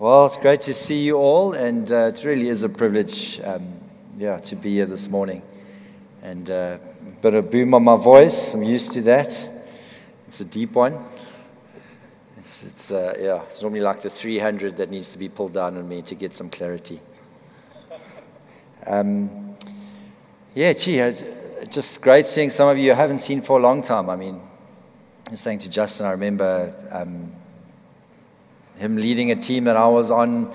Well, it's great to see you all, and uh, it really is a privilege, um, yeah, to be here this morning. And uh, a bit of boom on my voice, I'm used to that. It's a deep one. It's, it's uh, yeah, it's normally like the 300 that needs to be pulled down on me to get some clarity. Um, yeah, gee, just great seeing some of you I haven't seen for a long time. I mean, I was saying to Justin, I remember um, him leading a team that I was on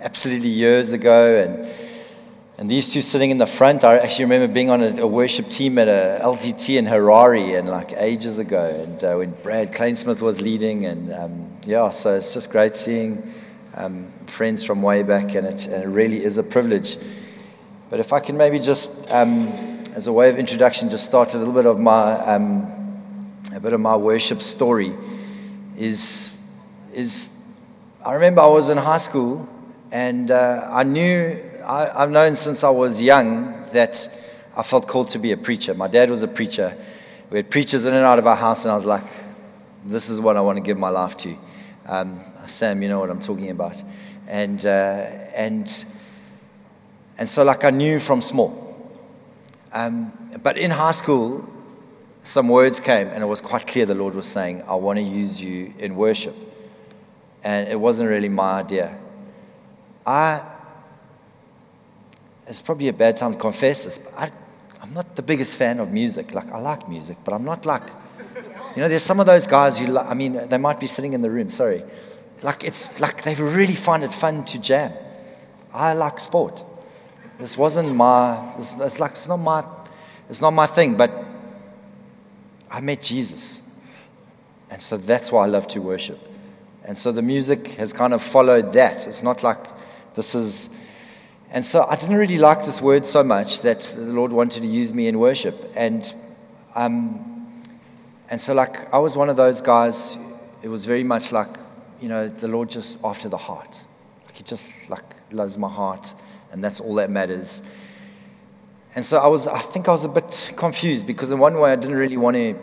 absolutely years ago, and and these two sitting in the front. I actually remember being on a, a worship team at a LTT in Harare, and like ages ago, and uh, when Brad Kleinsmith was leading, and um, yeah, so it's just great seeing um, friends from way back, and it, and it, really is a privilege. But if I can maybe just, um, as a way of introduction, just start a little bit of my um, a bit of my worship story. Is is I remember I was in high school, and uh, I knew I, have known since I was young that I felt called to be a preacher. My dad was a preacher. We had preachers in and out of our house, and I was like, this is what I want to give my life to. Um, Sam, you know what I'm talking about. And, uh, and, and so, like, I knew from small. Um, but in high school, some words came, and it was quite clear the Lord was saying, I want to use you in worship. And it wasn't really my idea. I it's probably a bad time to confess this, but I, I'm not the biggest fan of music. Like, I like music, but I'm not like, you know, there's some of those guys who, I mean, they might be sitting in the room, sorry. Like, it's like they really find it fun to jam. I like sport. This wasn't my, it's, it's like, it's not my, it's not my thing, but I met Jesus. And so that's why I love to worship. And so the music has kind of followed that. It's not like this is, and so I didn't really like this word so much that the Lord wanted to use me in worship. And, um, and so, like, I was one of those guys, it was very much like, you know, the Lord just after the heart. Like, He just, like, loves my heart, and that's all that matters. And so I was, I think I was a bit confused because, in one way, I didn't really want to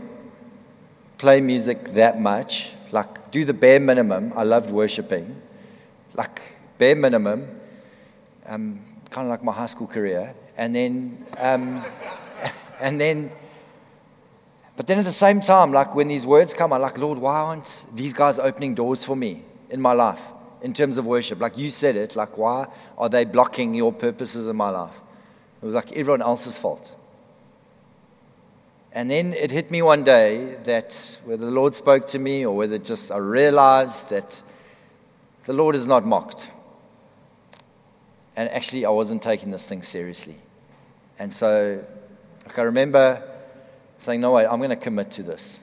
play music that much. Like, do the bare minimum. I loved worshiping. Like, bare minimum um, kind of like my high school career. And then, um, and then, but then at the same time, like when these words come, I'm like, Lord, why aren't these guys opening doors for me in my life in terms of worship? Like you said it, like why are they blocking your purposes in my life? It was like everyone else's fault. And then it hit me one day that whether the Lord spoke to me or whether just I realized that the Lord is not mocked. And actually, I wasn't taking this thing seriously. And so, like, I remember saying, no, wait, I'm going to commit to this.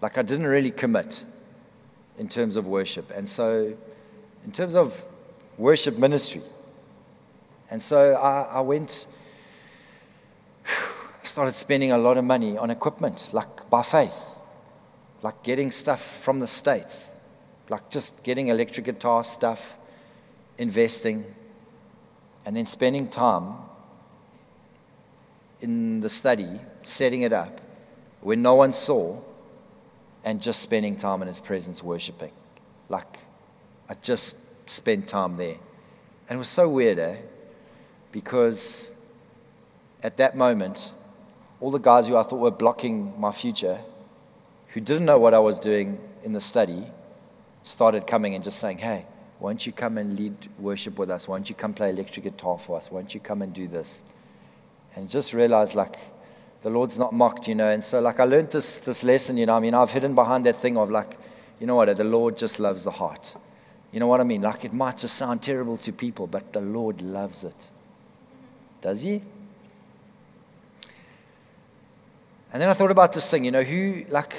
Like, I didn't really commit in terms of worship. And so, in terms of worship ministry, and so I, I went, started spending a lot of money on equipment, like by faith, like getting stuff from the States, like just getting electric guitar stuff, investing and then spending time in the study, setting it up when no one saw, and just spending time in His presence worshiping. Like, I just spent time there. And it was so weird, eh? Because at that moment, all the guys who I thought were blocking my future, who didn't know what I was doing in the study, started coming and just saying, hey, won't you come and lead worship with us? Won't you come play electric guitar for us? Won't you come and do this? And just realized, like, the Lord's not mocked, you know. And so, like, I learned this, this lesson, you know. I mean, I've hidden behind that thing of, like, you know what? The Lord just loves the heart. You know what I mean? Like, it might just sound terrible to people, but the Lord loves it. Does He? And then I thought about this thing, you know, who, like,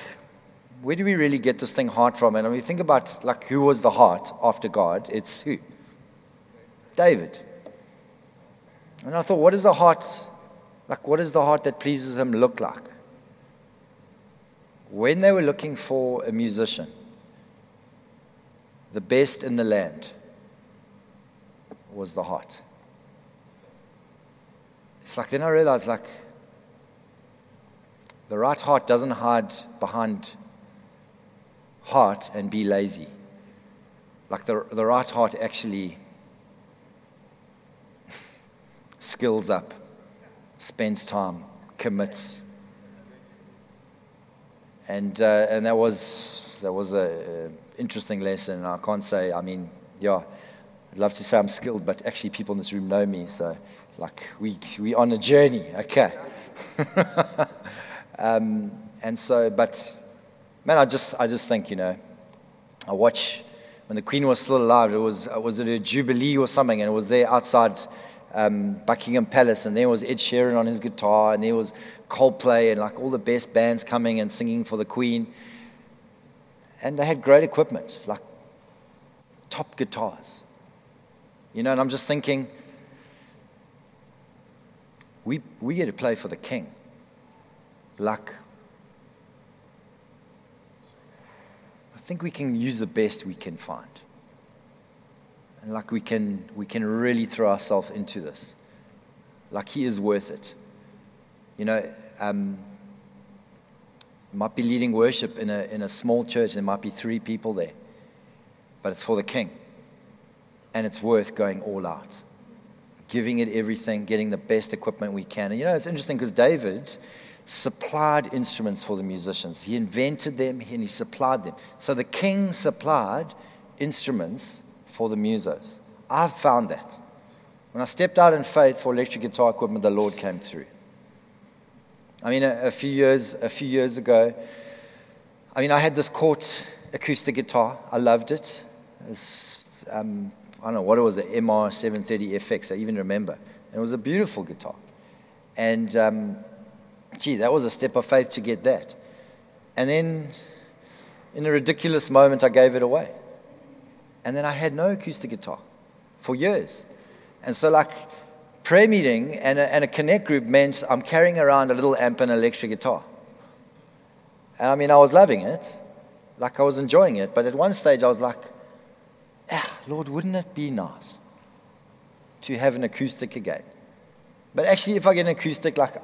where do we really get this thing heart from? And when we think about like who was the heart after God, it's who? David. And I thought, what is the heart like? What does the heart that pleases him look like? When they were looking for a musician, the best in the land was the heart. It's like then I realized like the right heart doesn't hide behind heart and be lazy. like the, the right heart actually skills up, spends time, commits. And, uh, and that was, that was an interesting lesson. I can't say, I mean, yeah, I'd love to say I'm skilled, but actually people in this room know me. So, like, we, we on a journey, okay. um, and so, but, man, I just, I just think, you know, I watch when the Queen was still alive. It was, was it a Jubilee or something? And it was there outside um, Buckingham Palace, and there was Ed Sheeran on his guitar, and there was Coldplay, and like all the best bands coming and singing for the Queen. And they had great equipment, like top guitars. You know, and I'm just thinking, we, we get to play for the King. Like, I think we can use the best we can find. And like we can, we can really throw ourselves into this. Like he is worth it. You know, um, might be leading worship in a, in a small church. There might be three people there. But it's for the king. And it's worth going all out. Giving it everything, getting the best equipment we can. And you know, it's interesting because David supplied instruments for the musicians. He invented them and he supplied them. So the king supplied instruments for the musos. I've found that. When I stepped out in faith for electric guitar equipment, the Lord came through. I mean, a, a few years a few years ago, I mean, I had this Cort acoustic guitar. I loved it. it was, um, I don't know what it was, an MR730 FX. I even remember. And it was a beautiful guitar. And um, gee, that was a step of faith to get that. And then, in a ridiculous moment, I gave it away. And then I had no acoustic guitar for years. And so, like, prayer meeting and a, and a connect group meant I'm carrying around a little amp and electric guitar. And I mean, I was loving it. Like, I was enjoying it. But at one stage, I was like, ah, Lord, wouldn't it be nice to have an acoustic again? But actually, if I get an acoustic, like,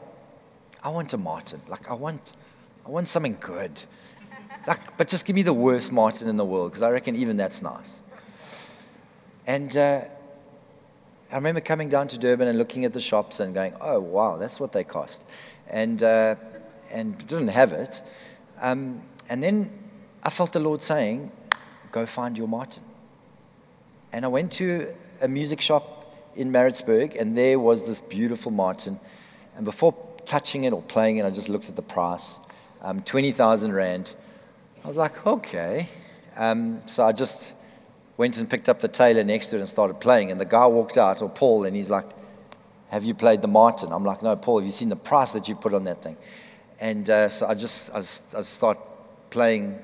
I want a Martin. Like, I want, I want something good. Like, but just give me the worst Martin in the world, because I reckon even that's nice. And uh, I remember coming down to Durban and looking at the shops and going, oh, wow, that's what they cost. And, uh, and didn't have it. Um, and then I felt the Lord saying, go find your Martin. And I went to a music shop in Maritzburg, and there was this beautiful Martin. And before touching it or playing it, I just looked at the price um, 20,000 Rand. I was like, okay. Um, so I just went and picked up the Taylor next to it and started playing. And the guy walked out, or Paul, and he's like, Have you played the Martin? I'm like, No, Paul, have you seen the price that you put on that thing? And uh, so I just, I, I start playing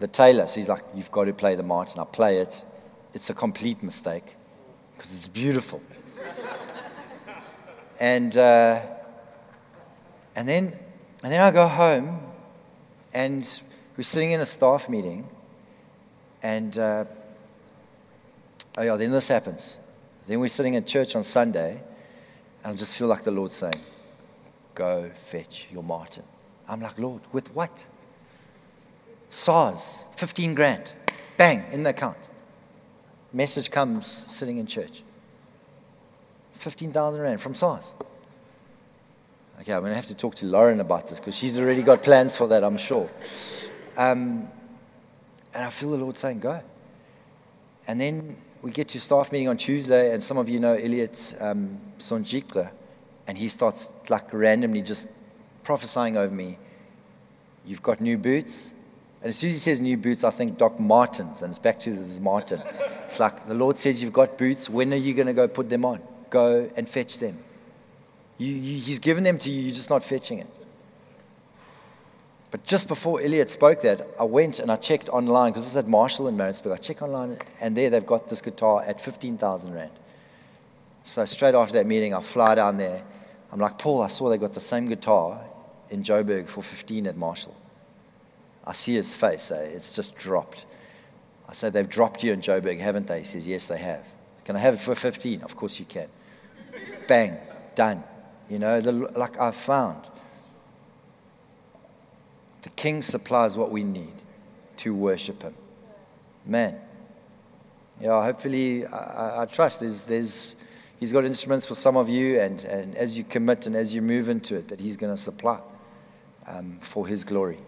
the Taylor. So he's like, You've got to play the Martin. I play it. It's a complete mistake because it's beautiful. and, uh, and, then, and then I go home and we're sitting in a staff meeting and uh, oh yeah, then this happens. Then we're sitting in church on Sunday, and I just feel like the Lord's saying, Go fetch your Martin. I'm like, Lord, with what? SARS, 15 grand. Bang, in the account. Message comes sitting in church. 15,000 Rand from SARS. Okay, I'm going to have to talk to Lauren about this because she's already got plans for that, I'm sure. Um, and I feel the Lord saying, Go. And then we get to staff meeting on Tuesday, and some of you know Elliot um, Sonjikla, and he starts like randomly just prophesying over me. You've got new boots. And as soon as he says new boots, I think Doc Martens, and it's back to the Martin. It's like the Lord says, You've got boots. When are you going to go put them on? Go and fetch them. You, you, he's given them to you, you're just not fetching it. But just before Elliot spoke that, I went and I checked online, because this is at Marshall in Maritzburg. I checked online, and there they've got this guitar at 15,000 Rand. So straight after that meeting, I fly down there. I'm like, Paul, I saw they got the same guitar in Joburg for 15 at Marshall. I see his face, eh? it's just dropped. I said, They've dropped you in Joburg, haven't they? He says, Yes, they have. Can I have it for 15? Of course you can. Bang, done. You know, the, like I've found. The King supplies what we need to worship Him. Man, yeah, hopefully, I, I trust there's, there's, He's got instruments for some of you, and, and as you commit and as you move into it, that He's going to supply um, for His glory.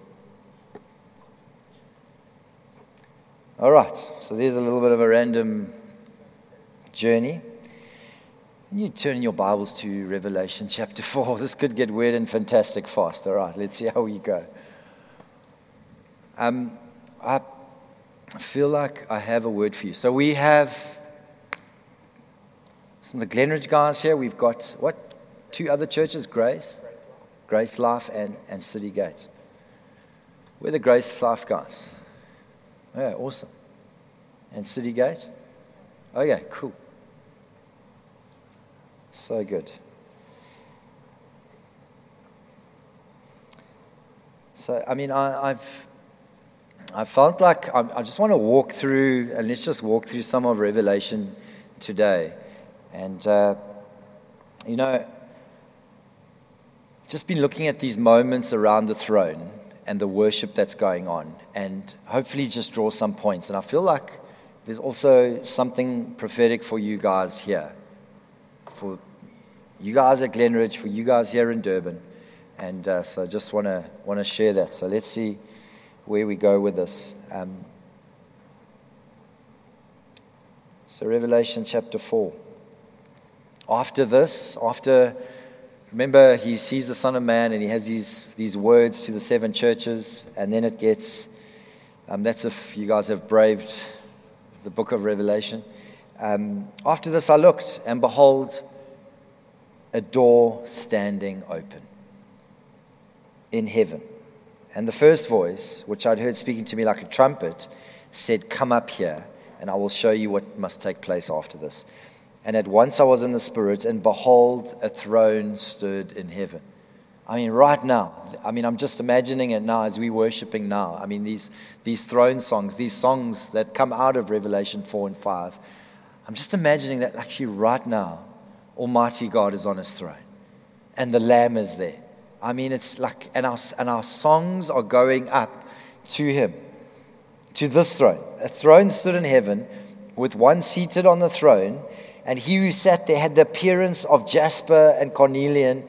All right, so there's a little bit of a random journey. And you turn your Bibles to Revelation chapter 4. This could get weird and fantastic fast. All right, let's see how we go. Um, I feel like I have a word for you. So we have some of the Glenridge guys here. We've got what? Two other churches Grace, Grace Life, and, and City Gate. We're the Grace Life guys. Yeah, awesome. And City Gate? Okay, cool. So good. So, I mean, I, have I felt like I, I just want to walk through, and let's just walk through some of Revelation today. And, uh, you know, just been looking at these moments around the throne and the worship that's going on, and hopefully just draw some points. And I feel like there's also something prophetic for you guys here, you guys at Glenridge, for you guys here in Durban. And uh, so I just want to want to share that. So let's see where we go with this. Um, so Revelation chapter 4. After this, after remember he sees the Son of Man and he has these these words to the seven churches, and then it gets um, that's if you guys have braved the book of Revelation. Um, after this, I looked, and behold, a door standing open in heaven. And the first voice, which I'd heard speaking to me like a trumpet, said, Come up here, and I will show you what must take place after this. And at once I was in the Spirit, and behold, a throne stood in heaven. I mean, right now, I mean, I'm just imagining it now as we're worshiping now. I mean, these, these throne songs, these songs that come out of Revelation 4 and 5. I'm just imagining that actually right now, Almighty God is on his throne and the Lamb is there. I mean, it's like, and our, and our songs are going up to him, to this throne. A throne stood in heaven with one seated on the throne, and he who sat there had the appearance of jasper and cornelian.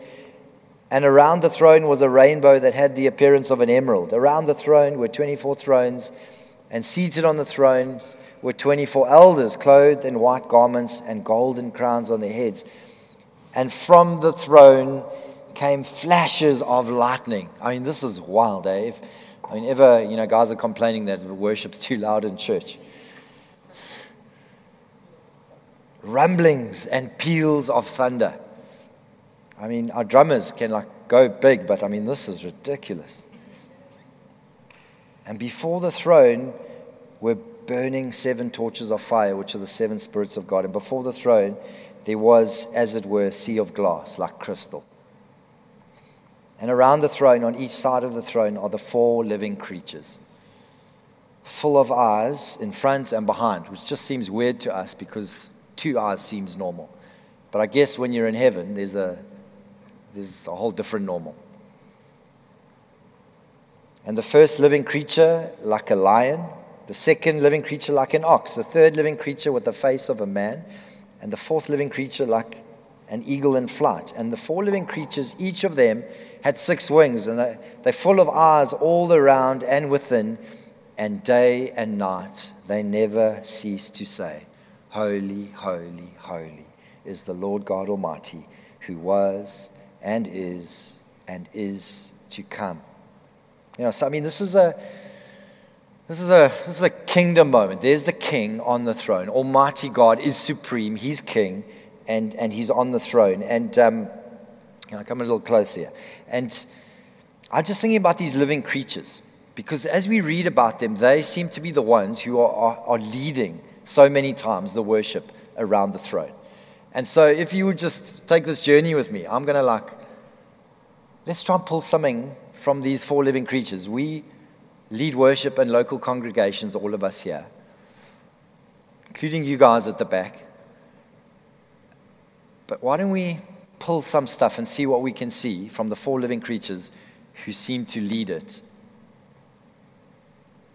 And around the throne was a rainbow that had the appearance of an emerald. Around the throne were 24 thrones, and seated on the thrones were 24 elders clothed in white garments and golden crowns on their heads. And from the throne came flashes of lightning. I mean, this is wild, Dave. Eh? I mean, ever, you know, guys are complaining that worship's too loud in church. Rumblings and peals of thunder. I mean, our drummers can like go big, but I mean, this is ridiculous. And before the throne were burning seven torches of fire, which are the seven spirits of God. And before the throne, there was, as it were, a sea of glass, like crystal. And around the throne, on each side of the throne, are the four living creatures, full of eyes in front and behind, which just seems weird to us because two eyes seems normal. But I guess when you're in heaven, there's a, there's a whole different normal. And the first living creature, like a lion, the second living creature like an ox, the third living creature with the face of a man, and the fourth living creature like an eagle in flight. And the four living creatures, each of them, had six wings, and they, they're full of eyes all around and within, and day and night they never cease to say, Holy, holy, holy is the Lord God Almighty, who was and is and is to come. You know, so I mean, this is a this is, a, this is a kingdom moment. There's the king on the throne. Almighty God is supreme. He's king, and, and he's on the throne. And um, I'll come a little close here. And I'm just thinking about these living creatures, because as we read about them, they seem to be the ones who are, are, are leading so many times the worship around the throne. And so, if you would just take this journey with me, I'm going to like, let's try and pull something from these four living creatures. We lead worship in local congregations, all of us here, including you guys at the back. But why don't we pull some stuff and see what we can see from the four living creatures who seem to lead it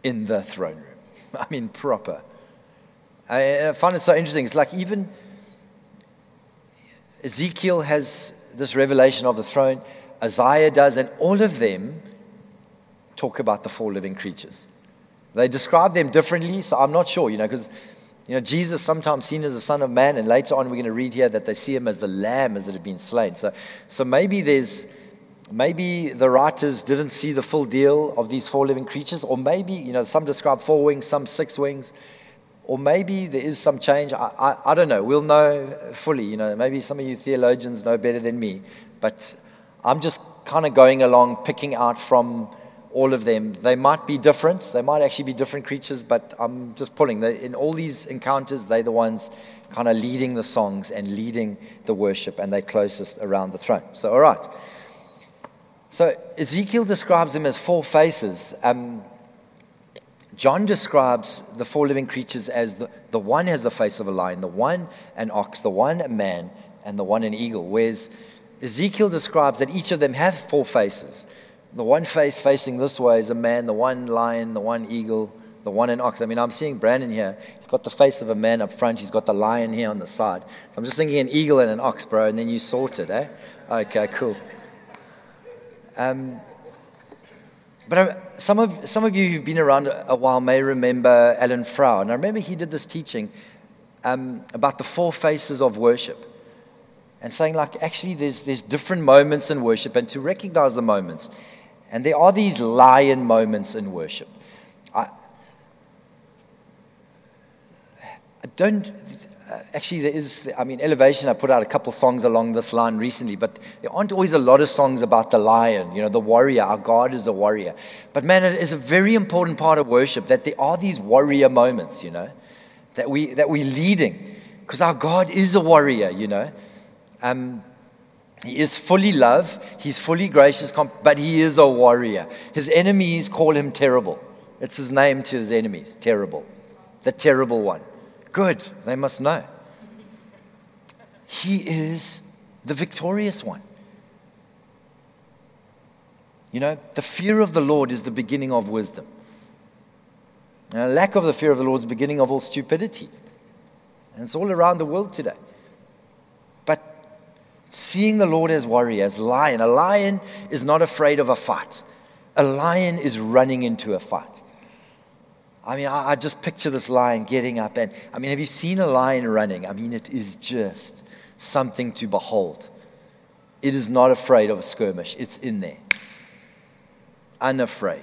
in the throne room? I mean, proper. I, I find it so interesting. It's like even Ezekiel has this revelation of the throne, Isaiah does, and all of them talk about the four living creatures. They describe them differently, so I'm not sure, you know, because you know, Jesus sometimes seen as the Son of Man, and later on we're going to read here that they see him as the Lamb as it had been slain. So, so maybe there's maybe the writers didn't see the full deal of these four living creatures, or maybe you know some describe four wings, some six wings, or maybe there is some change. I, I, I don't know. We'll know fully. You know, maybe some of you theologians know better than me, but I'm just kind of going along, picking out from all of them. They might be different. They might actually be different creatures, but I'm just pulling. In all these encounters, they're the ones kind of leading the songs and leading the worship, and they're closest around the throne. So, all right. So, Ezekiel describes them as four faces. Um, John describes the four living creatures as the, the one has the face of a lion, the one an ox, the one a man, and the one an eagle. Whereas Ezekiel describes that each of them have four faces. The one face facing this way is a man, the one lion, the one eagle, the one an ox. I mean, I'm seeing Brandon here. He's got the face of a man up front. He's got the lion here on the side. So I'm just thinking an eagle and an ox, bro, and then you sort it, eh? Okay, cool. Um, but some of, some of you who've been around a while may remember Alan Frow. And I remember he did this teaching um, about the four faces of worship and saying, like, actually, there's, there's different moments in worship and to recognize the moments. And there are these lion moments in worship. I, I don't, actually, there is, I mean, Elevation, I put out a couple songs along this line recently, but there aren't always a lot of songs about the lion, you know, the warrior. Our God is a warrior. But man, it is a very important part of worship that there are these warrior moments, you know, that, we, that we're leading. Because our God is a warrior, you know. Um, he is fully love, he's fully gracious, but he is a warrior. His enemies call him terrible. It's his name to his enemies terrible. The terrible one. Good, they must know. He is the victorious one. You know, the fear of the Lord is the beginning of wisdom. And a lack of the fear of the Lord is the beginning of all stupidity. And it's all around the world today seeing the Lord as warrior, as lion. A lion is not afraid of a fight. A lion is running into a fight. I mean, I, I, just picture this lion getting up and I mean, have you seen a lion running? I mean, it is just something to behold. It is not afraid of a skirmish. It's in there. Unafraid.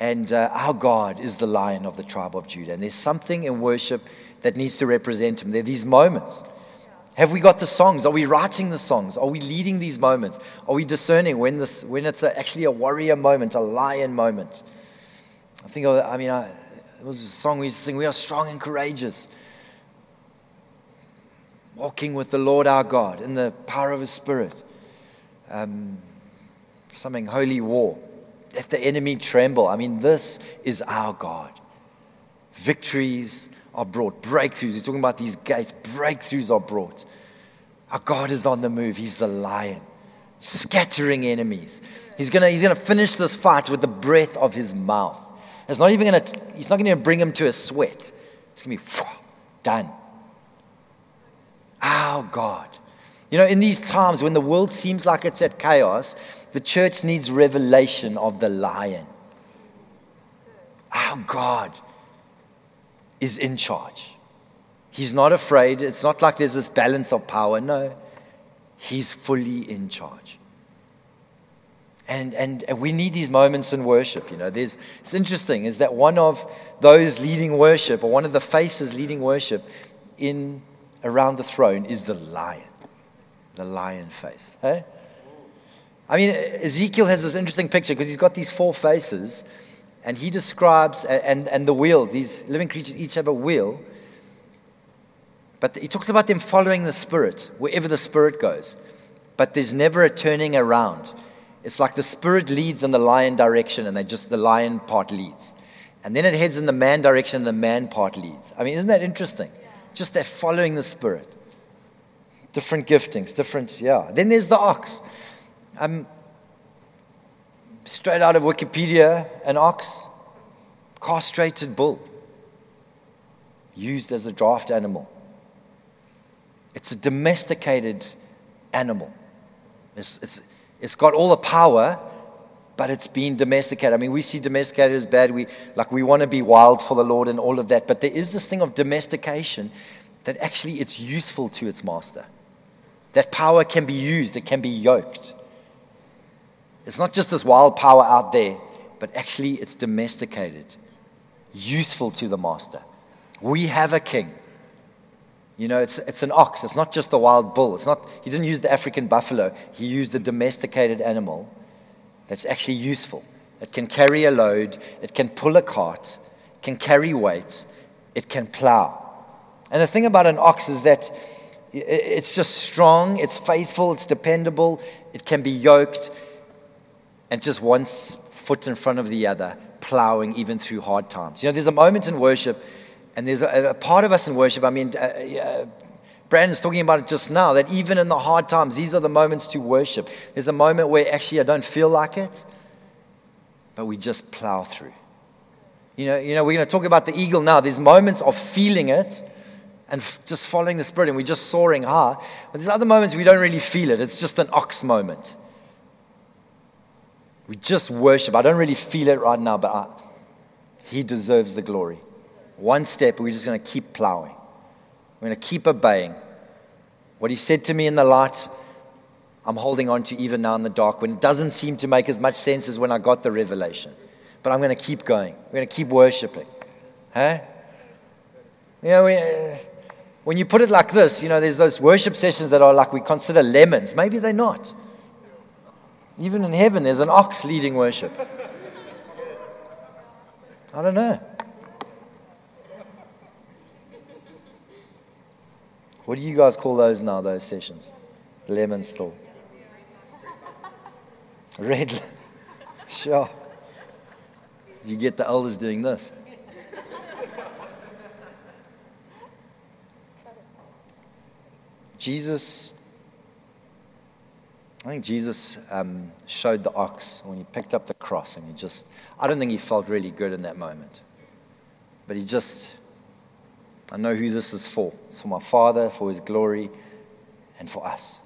And uh, our God is the lion of the tribe of Judah. And there's something in worship that needs to represent him. There are these moments have we got the songs? Are we writing the songs? Are we leading these moments? Are we discerning when, this, when it's a, actually a warrior moment, a lion moment? I think, of, I mean, I, it was a song we used to sing We are strong and courageous, walking with the Lord our God in the power of His Spirit. Um, something, holy war. Let the enemy tremble. I mean, this is our God. Victories are brought, breakthroughs. He's talking about these gates, breakthroughs are brought. Our God is on the move. He's the lion, scattering enemies. He's to he's gonna finish this fight with the breath of his mouth. It's not even to, he's not to bring him to a sweat. It's to be done. Our God. You know, in these times when the world seems like it's at chaos, the church needs revelation of the lion. Our God is in charge. He's not afraid. It's not like there's this balance of power. No, he's fully in charge. And, and, and we need these moments in worship. You know, there's, it's interesting is that one of those leading worship, or one of the faces leading worship in around the throne, is the lion, the lion face. Hey? I mean, Ezekiel has this interesting picture because he's got these four faces and he describes, and, and the wheels, these living creatures each have a wheel. But he talks about them following the Spirit, wherever the Spirit goes. But there's never a turning around. It's like the Spirit leads in the lion direction, and they just the lion part leads. And then it heads in the man direction, and the man part leads. I mean, isn't that interesting? Just they're following the Spirit. Different giftings, different, yeah. Then there's the ox. Um, straight out of Wikipedia, an ox, castrated bull. used as a draft animal. It's a domesticated animal. It's, it's, it's got all the power, but it's been domesticated. I mean, we see domesticated as bad. We, like, we want to be wild for the Lord and all of that. But there is this thing of domestication that actually it's useful to its master. That power can be used, it can be yoked. It's not just this wild power out there, but actually it's domesticated, useful to the master. We have a king. You know, it's, it's an ox. It's not just the wild bull. It's not, he didn't use the African buffalo. He used a domesticated animal that's actually useful. It can carry a load. It can pull a cart. It can carry weight. It can plow. And the thing about an ox is that it's just strong. It's faithful. It's dependable. It can be yoked. And just one foot in front of the other, plowing even through hard times. You know, there's a moment in worship and there's a, a part of us in worship, I mean, uh, uh, Brandon's talking about it just now, that even in the hard times, these are the moments to worship. There's a moment where actually I don't feel like it, but we just plow through. You know, you know we're going to talk about the eagle now. There's moments of feeling it and f- just following the Spirit, and we're just soaring high. But there's other moments we don't really feel it. It's just an ox moment. We just worship. I don't really feel it right now, but I, He deserves the glory one step, we're just going to keep plowing. We're going to keep obeying. What he said to me in the light, I'm holding on to even now in the dark when it doesn't seem to make as much sense as when I got the revelation. But I'm going to keep going. We're going to keep worshiping. Huh? You know, we, when you put it like this, you know, there's those worship sessions that are like we consider lemons. Maybe they're not. Even in heaven, there's an ox leading worship. I don't know. What do you guys call those now, those sessions? Lemon still. Red. Sure. You get the elders doing this. Jesus, I think Jesus um, showed the ox when he picked up the cross, and he just, I don't think he felt really good in that moment. But he just, I know who this is for. It's for my Father, for His glory, and for us.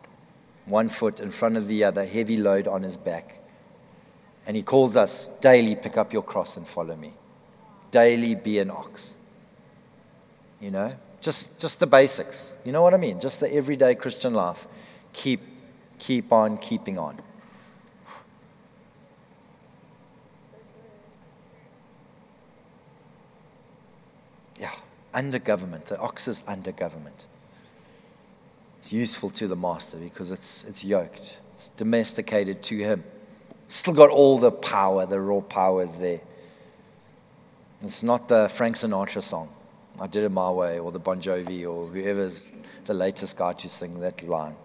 One foot in front of the other, heavy load on His back. And He calls us daily pick up your cross and follow me. Daily be an ox. You know, just, just the basics. You know what I mean? Just the everyday Christian life. Keep, keep on keeping on. Yeah, under government. The ox is under government. It's useful to the master because it's, it's yoked, it's domesticated to him. It's still got all the power, the raw power is there. It's not the Frank Sinatra song, I did it my way, or the Bon Jovi, or whoever's the latest guy to sing that line.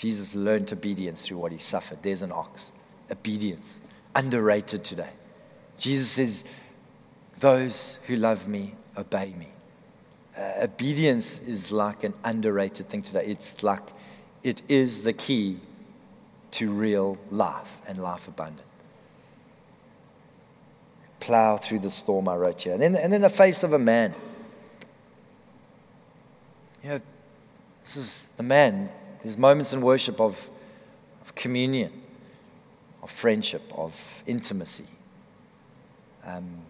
Jesus learned obedience through what he suffered. There's an ox. Obedience. Underrated today. Jesus says, Those who love me obey me. Uh, obedience is like an underrated thing today. It's like it is the key to real life and life abundant. Plow through the storm, I wrote here. And then, and then the face of a man. You know, this is the man. There's moments in worship of, of communion, of friendship, of intimacy. Um,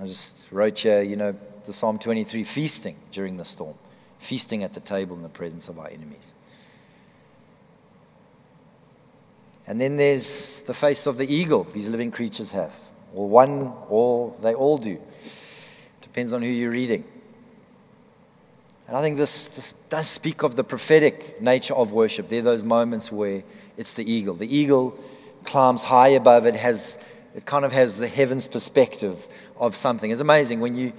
I just wrote here, you know, the Psalm 23 feasting during the storm, feasting at the table in the presence of our enemies. And then there's the face of the eagle these living creatures have, or one, or they all do. Depends on who you're reading. And I think this, this does speak of the prophetic nature of worship. There are those moments where it's the eagle. The eagle climbs high above it, has, it kind of has the heavens perspective of something. It's amazing when you,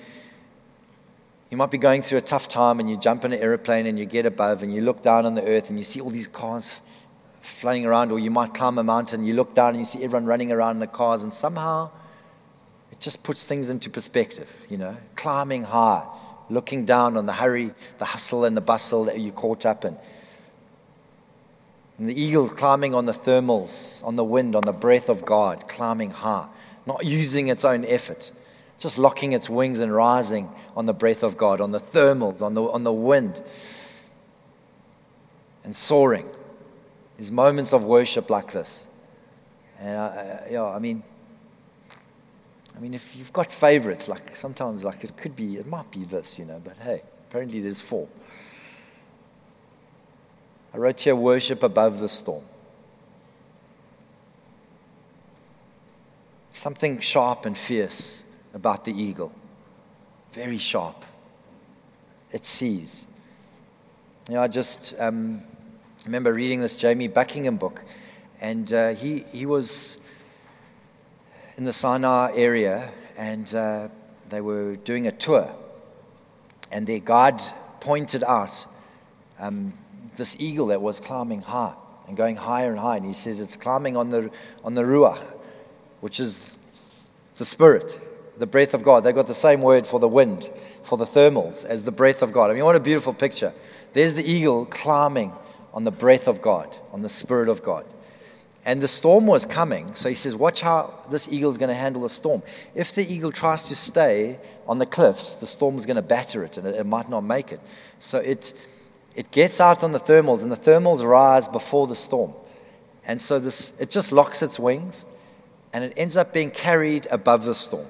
you might be going through a tough time and you jump in an aeroplane and you get above and you look down on the earth and you see all these cars flying around, or you might climb a mountain, you look down and you see everyone running around in the cars, and somehow it just puts things into perspective, you know, climbing high, looking down on the hurry, the hustle, and the bustle that you're caught up in. And the eagle climbing on the thermals, on the wind, on the breath of God, climbing high, not using its own effort, just locking its wings and rising on the breath of God, on the thermals, on the, on the wind, and soaring. There's moments of worship like this. And I, yeah, I mean, I mean, if you've got favorites, like sometimes, like it could be, it might be this, you know, but hey, apparently there's four. I wrote here worship above the storm. Something sharp and fierce about the eagle. Very sharp. It sees. You know, I just um, remember reading this Jamie Buckingham book, and uh, he, he was in the Sinai area, and uh, they were doing a tour, and their guide pointed out um, this eagle that was climbing high and going higher and higher. And he says it's climbing on the, on the Ruach, which is the Spirit, the breath of God. They've got the same word for the wind, for the thermals, as the breath of God. I mean, what a beautiful picture. There's the eagle climbing on the breath of God, on the Spirit of God. And the storm was coming. So he says, Watch how this eagle is going to handle the storm. If the eagle tries to stay on the cliffs, the storm is going to batter it and it, it might not make it. So it it gets out on the thermals, and the thermals rise before the storm. And so this, it just locks its wings, and it ends up being carried above the storm,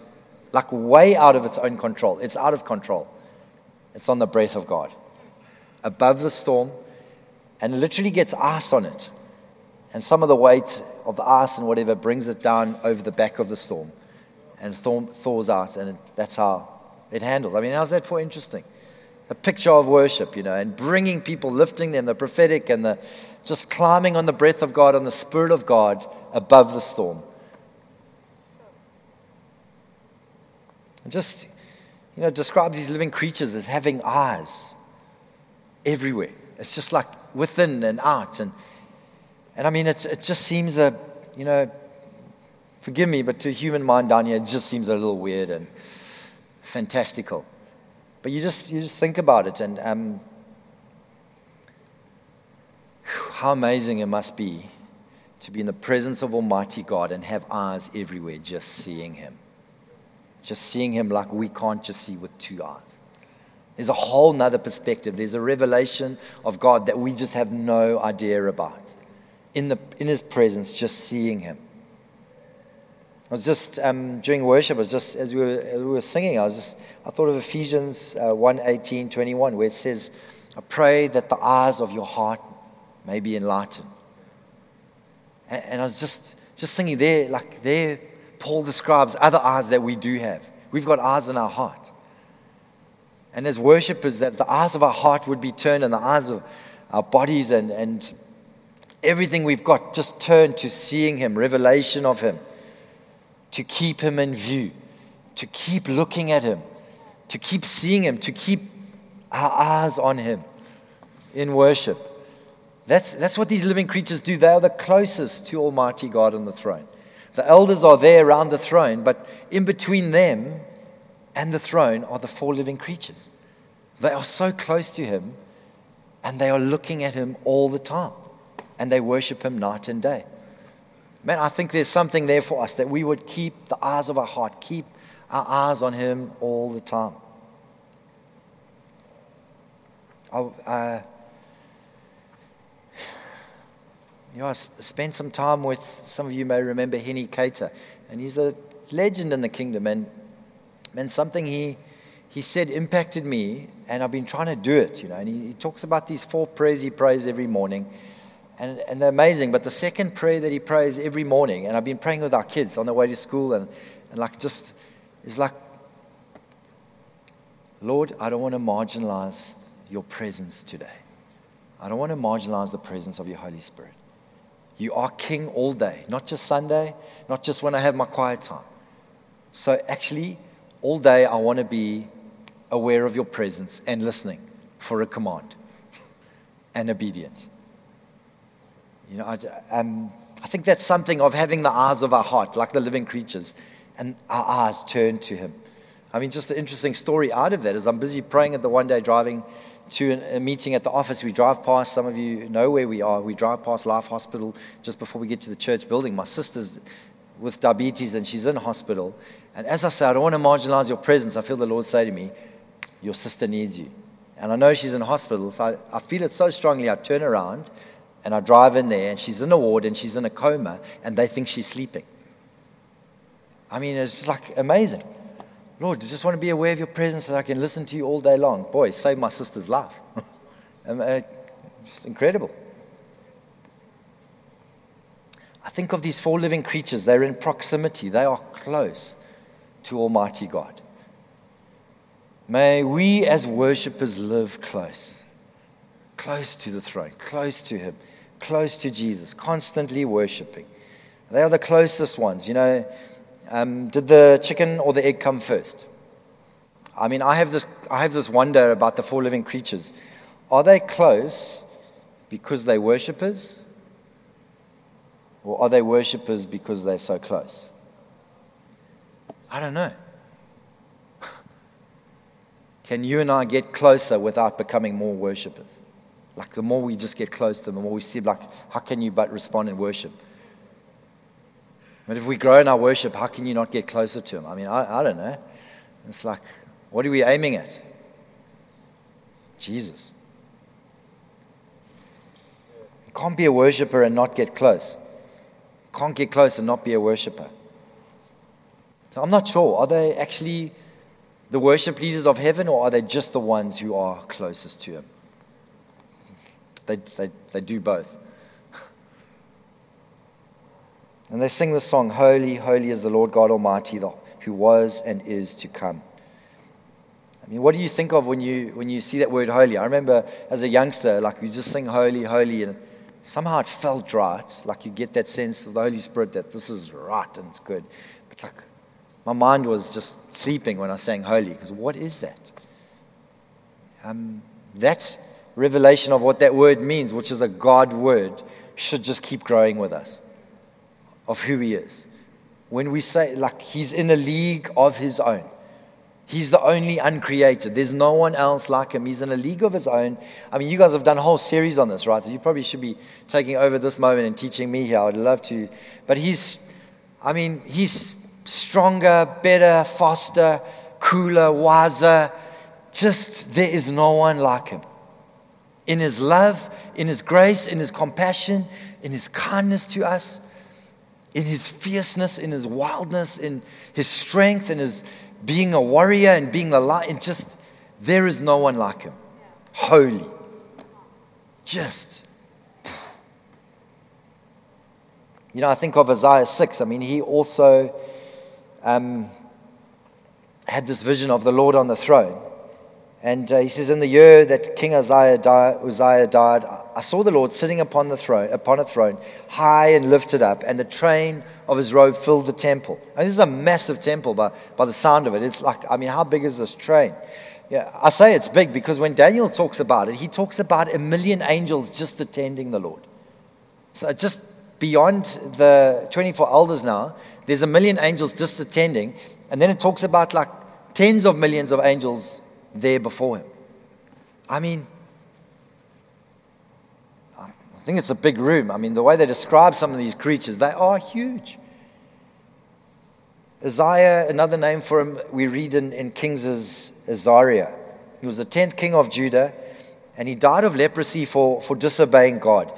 like way out of its own control. It's out of control. It's on the breath of God, above the storm, and literally gets ice on it. And some of the weight of the ice and whatever brings it down over the back of the storm and thaws out, and it, that's how it handles. I mean, how's that for interesting? a picture of worship, you know, and bringing people, lifting them, the prophetic and the just climbing on the breath of God, on the Spirit of God above the storm. And just, you know, describes these living creatures as having eyes everywhere. It's just like within and out. And, and I mean, it's, it just seems a, you know, forgive me, but to a human mind down here, it just seems a little weird and fantastical. But you just, you just think about it and um, how amazing it must be to be in the presence of Almighty God and have eyes everywhere just seeing Him. Just seeing Him like we can't just see with two eyes. There's a whole nother perspective. There's a revelation of God that we just have no idea about. In, the, in His presence, just seeing Him. I was just um, during worship. I was just as we were, as we were singing. I was just I thought of Ephesians uh, 1, 18, 21, where it says, "I pray that the eyes of your heart may be enlightened." And, and I was just just thinking there, like there, Paul describes other eyes that we do have. We've got eyes in our heart, and as worshippers, that the eyes of our heart would be turned, and the eyes of our bodies and and everything we've got just turned to seeing Him, revelation of Him to keep him in view, to keep looking at him, to keep seeing him, to keep our eyes on him in worship. That's, that's what these living creatures do. They are the closest to Almighty God on the throne. The elders are there around the throne, but in between them and the throne are the four living creatures. They are so close to him, and they are looking at him all the time, and they worship him night and day. Man, I think there's something there for us that we would keep the eyes of our heart, keep our eyes on Him all the time. I, uh, you know, I spent some time with, some of you may remember Henny Cater, and he's a legend in the kingdom. And, and something he, he said impacted me, and I've been trying to do it, you know. And he, he talks about these four prayers he prays every morning. And, and they're amazing. But the second prayer that he prays every morning, and I've been praying with our kids on their way to school, and, and like just is like, Lord, I don't want to marginalize your presence today. I don't want to marginalize the presence of your Holy Spirit. You are King all day, not just Sunday, not just when I have my quiet time. So, actually, all day I want to be aware of your presence and listening for a command and obedient. You know, I, um, I think that's something of having the eyes of our heart, like the living creatures, and our eyes turned to Him. I mean, just the interesting story out of that is I'm busy praying at the one day driving to a meeting at the office. We drive past, some of you know where we are. We drive past Life Hospital just before we get to the church building. My sister's with diabetes and she's in hospital. And as I say, I don't want to marginalize your presence. I feel the Lord say to me, Your sister needs you. And I know she's in hospital, so I, I feel it so strongly. I turn around and I drive in there, and she's in a ward and she's in a coma, and they think she's sleeping. I mean, it's just like amazing. Lord, I just want to be aware of your presence so I can listen to you all day long. Boy, save my sister's life. Uh, just incredible. I think of these four living creatures. They're in proximity, they are close to Almighty God. May we as worshippers live close, close to the throne, close to Him, close to Jesus, constantly worshiping. They are the closest ones. You know, um, did the chicken or the egg come first? I mean, I have, this, I have this wonder about the four living creatures. Are they close because they're worshippers? Or are they worshippers because they're so close? I don't know. Can you and I get closer without becoming more worshippers? Like the more we just get close to them, the more we see, like, how can you but respond in worship? But if we grow in our worship, how can you not get closer to Him? I mean, I, I don't know. It's like, what are we aiming at? Jesus. You can't be a worshiper and not get close. You can't get close and not be a worshiper. So I'm not sure. Are they actually the worship leaders of heaven or are they just the ones who are closest to Him? They, they, they do both. And they sing the song, Holy, Holy is the Lord God Almighty, who was and is to come. I mean, what do you think of when you, when you see that word holy? I remember as a youngster, like you just sing holy, holy, and somehow it felt right. Like you get that sense of the Holy Spirit that this is right and it's good. But like my mind was just sleeping when I sang holy, because what is that? Um, that revelation of what that word means, which is a God word, should just keep growing with us of who He is. When we say, like, He's in a league of His own, He's the only uncreated. There's no one else like Him. He's in a league of His own. I mean, you guys have done a whole series on this, right? So you probably should be taking over this moment and teaching me here. I would love to. But He's, I mean, He's stronger, better, faster, cooler, wiser. Just there is no one like Him in His love, in His grace, in His compassion, in His kindness to us, in His fierceness, in His wildness, in His strength, in His being a warrior and being the light. And just, there is no one like Him. Holy. Just. You know, I think of Isaiah 6. I mean, he also um, had this vision of the Lord on the throne. And uh, he says, In the year that King Uzziah Uzziah died, I saw the Lord sitting upon, the throne, upon a throne, high and lifted up, and the train of his robe filled the temple. And this is a massive temple by, by the sound of it. It's like, I mean, how big is this train? Yeah, I say it's big because when Daniel talks about it, he talks about a million angels just attending the Lord. So just beyond the 24 elders now, there's a million angels just attending. And then it talks about like tens of millions of angels there before him. I mean, I think it's a big room. I mean, the way they describe some of these creatures, they are huge. Uzziah, another name for him, we read in, in Kings Azariah. He was the 10th king of Judah, and he died of leprosy for, for disobeying God.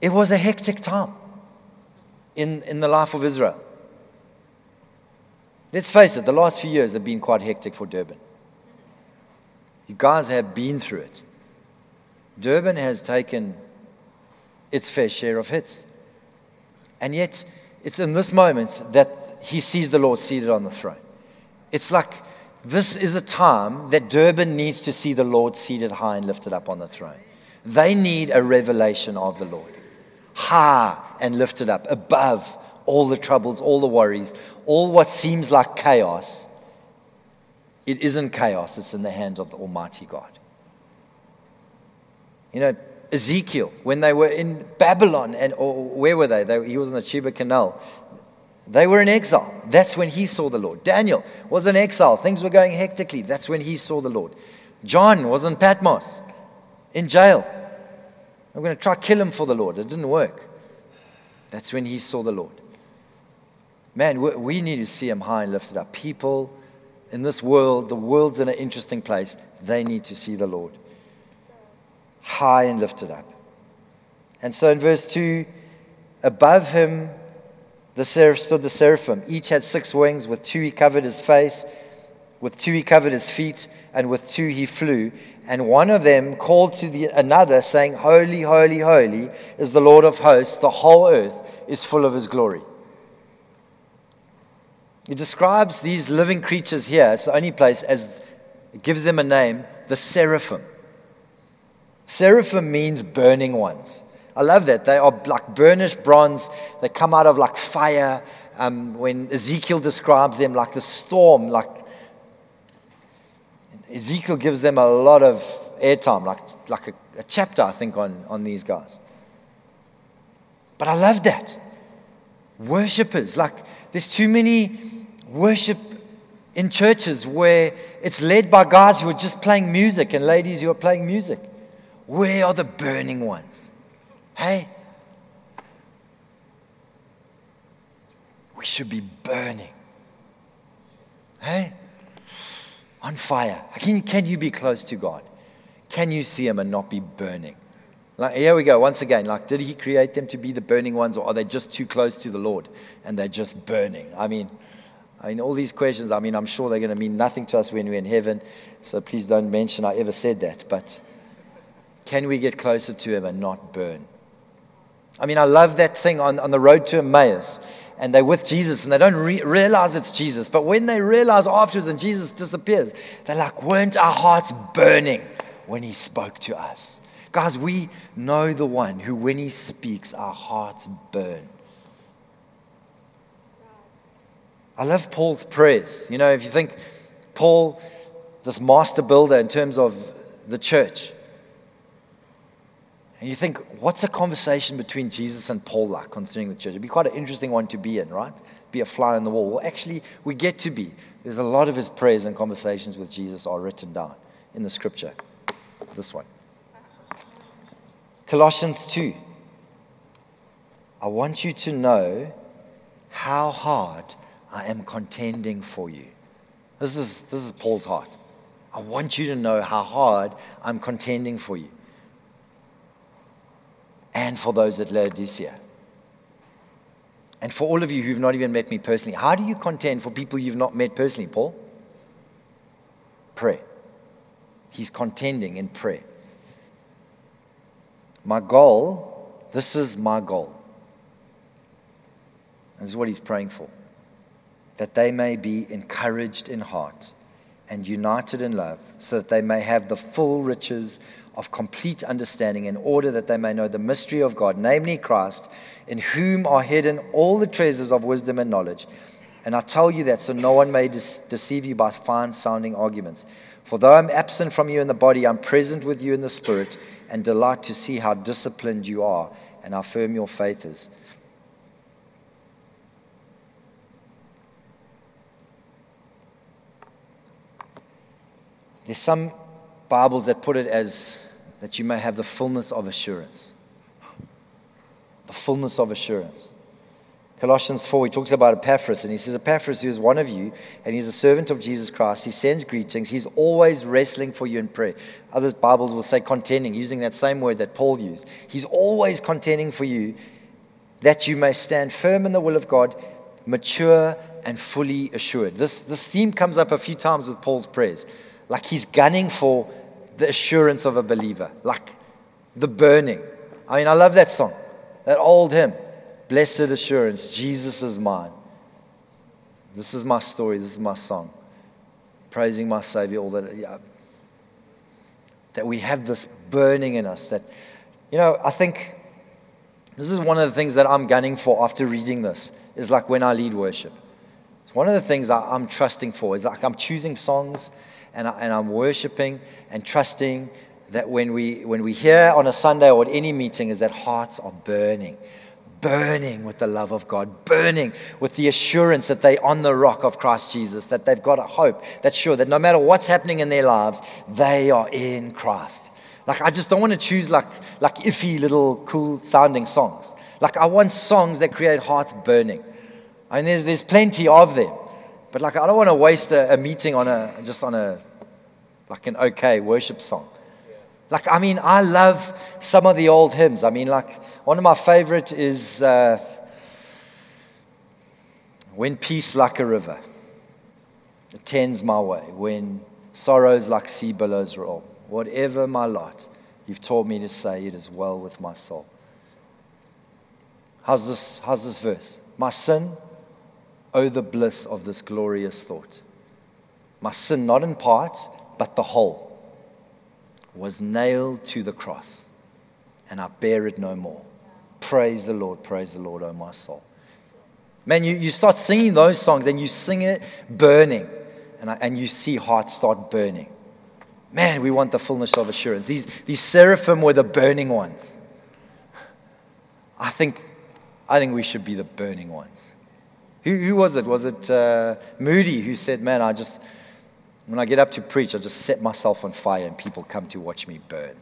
It was a hectic time in, in the life of Israel. Let's face it, the last few years have been quite hectic for Durban. You guys have been through it. Durban has taken its fair share of hits. And yet, it's in this moment that he sees the Lord seated on the throne. It's like this is a time that Durban needs to see the Lord seated high and lifted up on the throne. They need a revelation of the Lord, high and lifted up, above all the troubles, all the worries, all what seems like chaos it isn't chaos, it's in the hands of the Almighty God. You know, Ezekiel, when they were in Babylon, and or where were they? they he was in the Chebar Canal. They were in exile. That's when he saw the Lord. Daniel was in exile. Things were going hectically. That's when he saw the Lord. John was in Patmos in jail. I'm going to try kill him for the Lord. It didn't work. That's when he saw the Lord. Man, we need to see him high and lifted up. People in this world, the world's in an interesting place. They need to see the Lord high and lifted up. And so in verse 2, above him the seraph stood the seraphim. Each had six wings. With two he covered his face, with two he covered his feet, and with two he flew. And one of them called to the another, saying, Holy, holy, holy is the Lord of hosts. The whole earth is full of his glory. He describes these living creatures here, it's the only place, as it gives them a name, the seraphim. Seraphim means burning ones. I love that. They are like burnished bronze. They come out of like fire. Um, when Ezekiel describes them like the storm, like Ezekiel gives them a lot of airtime, like, like a, a chapter, I think, on, on these guys. But I love that. Worshippers, like, there's too many worship in churches where it's led by guys who are just playing music and ladies who are playing music. Where are the burning ones? Hey? We should be burning. Hey? On fire. Can, can you be close to God? Can you see Him and not be burning? Like, here we go, once again. Like, did He create them to be the burning ones, or are they just too close to the Lord and they're just burning? I mean, I mean, all these questions, I mean, I'm sure they're going to mean nothing to us when we're in heaven. So please don't mention I ever said that. But can we get closer to Him and not burn? I mean, I love that thing on, on the road to Emmaus. And they're with Jesus and they don't re- realize it's Jesus. But when they realize afterwards and Jesus disappears, they're like, weren't our hearts burning when He spoke to us? Guys, we know the one who, when He speaks, our hearts burn. I love Paul's prayers. You know, if you think Paul, this master builder in terms of the church, and you think, what's a conversation between Jesus and Paul like concerning the church? It'd be quite an interesting one to be in, right? Be a fly on the wall. Well, actually, we get to be. There's a lot of his prayers and conversations with Jesus are written down in the scripture. This one. Colossians 2. I want you to know how hard I am contending for you. This is, this is Paul's heart. I want you to know how hard I'm contending for you and for those at Laodicea. And for all of you who've not even met me personally, how do you contend for people you've not met personally, Paul? Pray. He's contending in prayer. My goal, this is my goal. This is what he's praying for that they may be encouraged in heart and united in love, so that they may have the full riches of complete understanding, in order that they may know the mystery of God, namely Christ, in whom are hidden all the treasures of wisdom and knowledge. And I tell you that so no one may deceive you by fine sounding arguments. For though I'm absent from you in the body, I'm present with you in the spirit, and delight to see how disciplined you are and how firm your faith is. There's some Bibles that put it as that you may have the fullness of assurance. The fullness of assurance. Colossians 4, he talks about Epaphras, and he says, Epaphras, who is one of you, and he's a servant of Jesus Christ, he sends greetings. He's always wrestling for you in prayer. Other Bibles will say contending, using that same word that Paul used. He's always contending for you that you may stand firm in the will of God, mature and fully assured. This, this theme comes up a few times with Paul's prayers. Like he's gunning for the assurance of a believer, like the burning. I mean, I love that song, that old hymn. Blessed assurance, Jesus is mine. This is my story, this is my song. Praising my Savior, all that. Yeah. That we have this burning in us that, you know, I think this is one of the things that I'm gunning for after reading this, is like when I lead worship. It's one of the things I'm trusting for, is like I'm choosing songs and, I, and I'm worshiping and trusting that when we, when we hear on a Sunday or at any meeting is that hearts are burning, burning with the love of God, burning with the assurance that they're on the rock of Christ Jesus, that they've got a hope that's sure that no matter what's happening in their lives, they are in Christ. Like, I just don't want to choose like, like iffy little cool sounding songs. Like, I want songs that create hearts burning. I mean, there's, there's plenty of them. But like, I don't want to waste a, a meeting on a, just on a, like an okay worship song. Like, I mean, I love some of the old hymns. I mean, like, one of my favorite is uh, When Peace Like a River attends my way, when sorrows like sea billows roll. Whatever my lot, you've taught me to say it is well with my soul. How's this, how's this verse? My sin, oh, the bliss of this glorious thought. My sin, not in part, but the whole was nailed to the cross, and I bear it no more. Praise the Lord, praise the Lord, oh my soul. Man, you, you start singing those songs and you sing it burning, and, I, and you see hearts start burning. Man, we want the fullness of assurance. These, these seraphim were the burning ones. I think, I think we should be the burning ones. Who, who was it? Was it uh, Moody who said, Man, I just, when I get up to preach, I just set myself on fire and people come to watch me burn.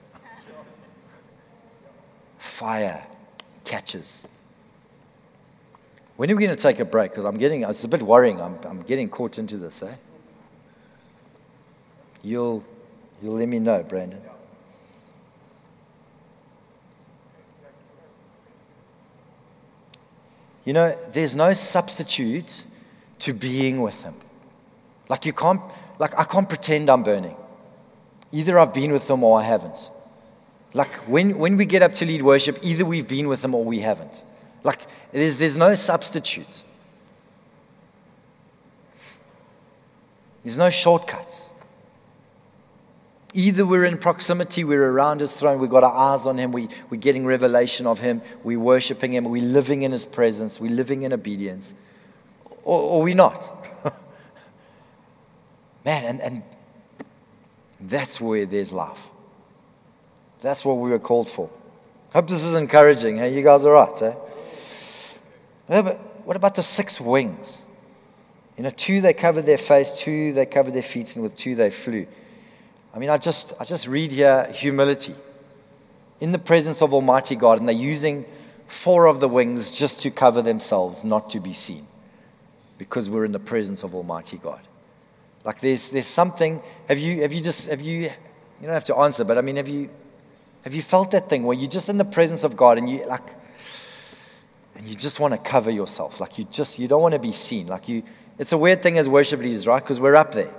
Fire catches. When are we going to take a break? Because I'm getting, it's a bit worrying. I'm, I'm getting caught into this, eh? You'll, you'll let me know, Brandon. You know, there's no substitute to being with Him. Like you can't like I can't pretend I'm burning. Either I've been with them or I haven't. Like when, when we get up to lead worship, either we've been with them or we haven't. Like there's, there's no substitute. There's no shortcut. Either we're in proximity, we're around his throne, we've got our eyes on him, we, we're getting revelation of him, we're worshiping him, we're living in his presence, we're living in obedience, or, or we're not. Man, and, and that's where there's love. That's what we were called for. Hope this is encouraging. Hey, you guys are right, eh? Yeah, but what about the six wings? You know, two they covered their face, two they covered their feet, and with two they flew. I mean, I just, I just read here humility in the presence of Almighty God, and they're using four of the wings just to cover themselves, not to be seen, because we're in the presence of Almighty God. Like there's, there's something, have you, have you just, have you, you don't have to answer, but I mean, have you, have you felt that thing where you're just in the presence of God and you like, and you just want to cover yourself. Like you just, you don't want to be seen. Like you, it's a weird thing as worship leaders, right? Because we're up there.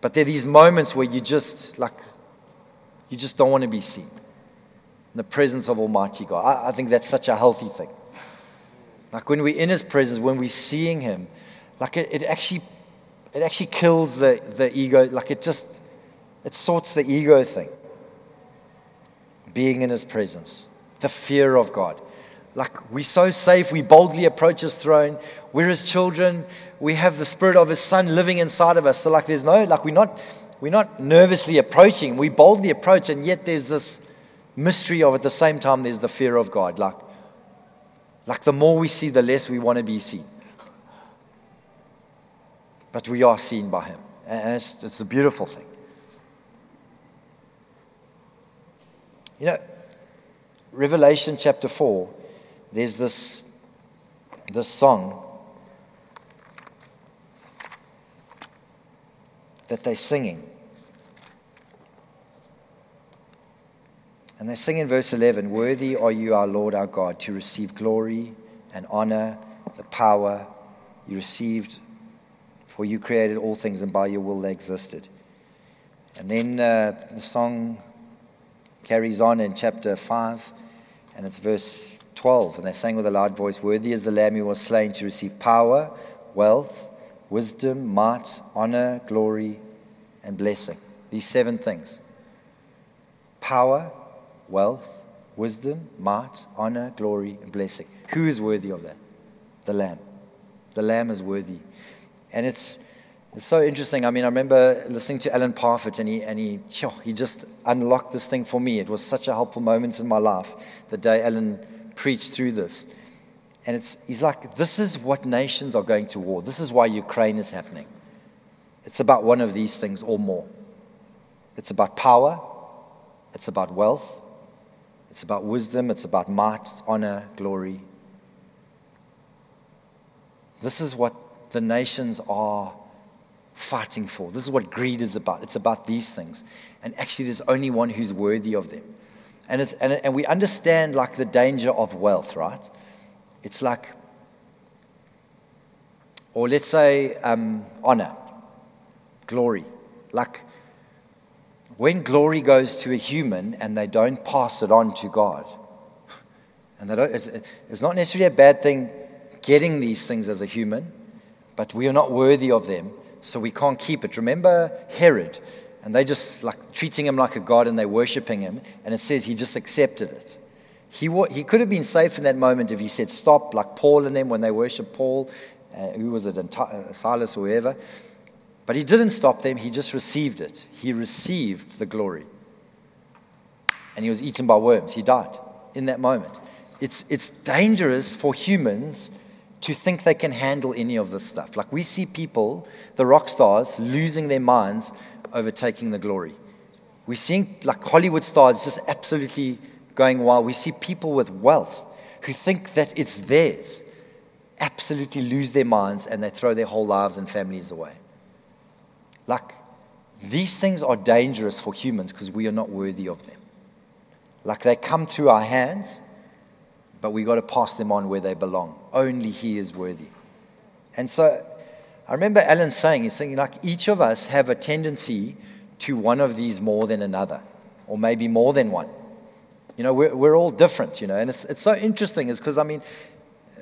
But there are these moments where you just, like, you just don't want to be seen. In the presence of Almighty God. I, I think that's such a healthy thing. Like when we're in His presence, when we're seeing Him, like it, it actually it actually kills the, the ego. Like it just, it sorts the ego thing. Being in his presence, the fear of God. Like we're so safe, we boldly approach his throne. We're his children. We have the spirit of his son living inside of us. So like there's no, like we're not, we're not nervously approaching. We boldly approach, and yet there's this mystery of at the same time there's the fear of God. Like, like the more we see, the less we want to be seen but we are seen by Him. And it's, it's a beautiful thing. You know, Revelation chapter 4, there's this, this song that they're singing. And they sing in verse 11 Worthy are you, our Lord, our God, to receive glory and honor, the power. You received for you created all things, and by your will they existed. And then uh, the song carries on in chapter 5, and it's verse 12. And they sang with a loud voice Worthy is the Lamb who was slain to receive power, wealth, wisdom, might, honor, glory, and blessing. These seven things power, wealth, wisdom, might, honor, glory, and blessing. Who is worthy of that? The Lamb. The Lamb is worthy and it's, it's so interesting. I mean, I remember listening to Alan Parfitt, and he, and he, he just unlocked this thing for me. It was such a helpful moment in my life the day Alan preached through this. And it's, he's like, this is what nations are going to war. This is why Ukraine is happening. It's about one of these things or more. It's about power, it's about wealth, it's about wisdom, it's about might, it's honor, glory. This is what the nations are fighting for. This is what greed is about. It's about these things. And actually, there's only one who's worthy of them. And, it's, and, and we understand like the danger of wealth, right? It's like, or let's say um, honor, glory. Like when glory goes to a human and they don't pass it on to God, and they don't, it's, it's not necessarily a bad thing getting these things as a human, but we are not worthy of them, so we can't keep it. Remember Herod, and they just like treating him like a god and they're worshiping him, and it says he just accepted it. He, he could have been safe in that moment if he said stop, like Paul and them when they worshiped Paul, uh, who was it, uh, Silas or whoever. But he didn't stop them, he just received it. He received the glory. And he was eaten by worms. He died in that moment. It's, it's dangerous for humans to think they can handle any of this stuff. Like we see people, the rock stars, losing their minds overtaking the glory. We're seeing like Hollywood stars just absolutely going wild. We see people with wealth who think that it's theirs absolutely lose their minds and they throw their whole lives and families away. Like, these things are dangerous for humans because we are not worthy of them. Like, they come through our hands, but we got to pass them on where they belong. Only He is worthy. And so, I remember Alan saying, he's saying, like, each of us have a tendency to one of these more than another, or maybe more than one. You know, we're, we're all different, you know, and it's, it's so interesting, is because, I mean,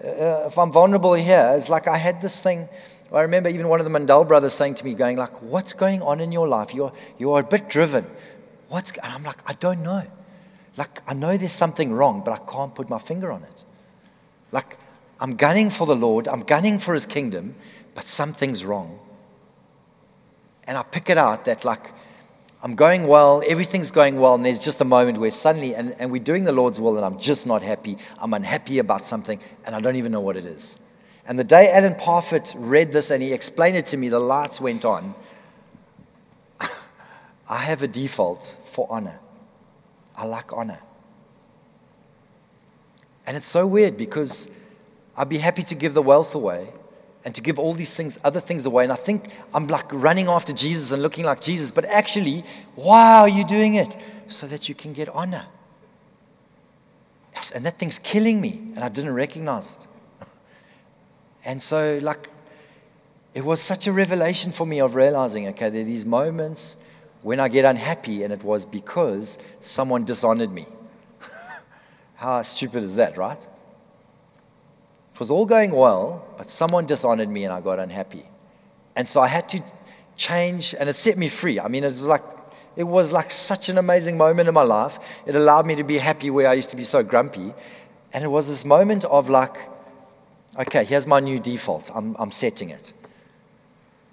uh, if I'm vulnerable here, it's like I had this thing. I remember even one of the Mandel brothers saying to me, going like, "What's going on in your life? You're you are a bit driven. What's?" And I'm like, "I don't know. Like I know there's something wrong, but I can't put my finger on it. Like I'm gunning for the Lord. I'm gunning for His kingdom, but something's wrong. And I pick it out that like I'm going well, everything's going well, and there's just a moment where suddenly, and, and we're doing the Lord's will, and I'm just not happy. I'm unhappy about something, and I don't even know what it is. And the day Alan Parfitt read this and he explained it to me, the lights went on. I have a default for honor. I like honor. And it's so weird because I'd be happy to give the wealth away, and to give all these things, other things away. And I think I'm like running after Jesus and looking like Jesus, but actually, why are you doing it? So that you can get honor. And that thing's killing me, and I didn't recognize it. And so, like, it was such a revelation for me of realizing, okay, there are these moments when I get unhappy, and it was because someone dishonored me. How stupid is that, right? Was all going well, but someone dishonored me and I got unhappy. And so I had to change, and it set me free. I mean, it was like, it was like such an amazing moment in my life. It allowed me to be happy where I used to be so grumpy. And it was this moment of like, okay, here's my new default. I'm, I'm setting it.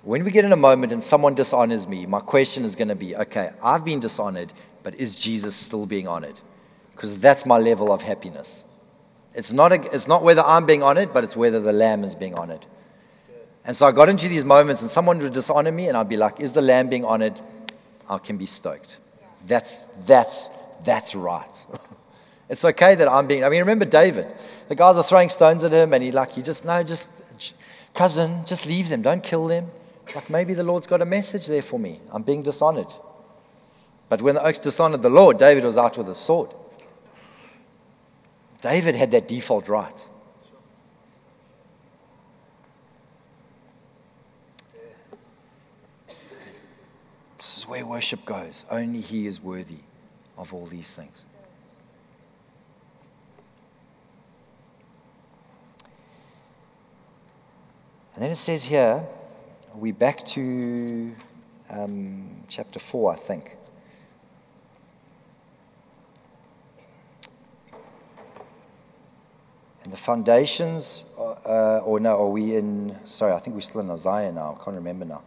When we get in a moment and someone dishonors me, my question is going to be, okay, I've been dishonored, but is Jesus still being honored? Because that's my level of happiness. It's not, a, it's not whether I'm being honored, but it's whether the lamb is being honored. And so I got into these moments, and someone would dishonor me, and I'd be like, Is the lamb being honored? I can be stoked. That's, that's, that's right. it's okay that I'm being, I mean, remember David? The guys are throwing stones at him, and he, like, he just, no, just, cousin, just leave them, don't kill them. Like, maybe the Lord's got a message there for me. I'm being dishonored. But when the oaks dishonored the Lord, David was out with a sword. David had that default right. This is where worship goes. Only He is worthy of all these things. And then it says here, we back to um, chapter 4, I think. The foundations, uh, or no, are we in, sorry, I think we're still in Isaiah now. I can't remember now.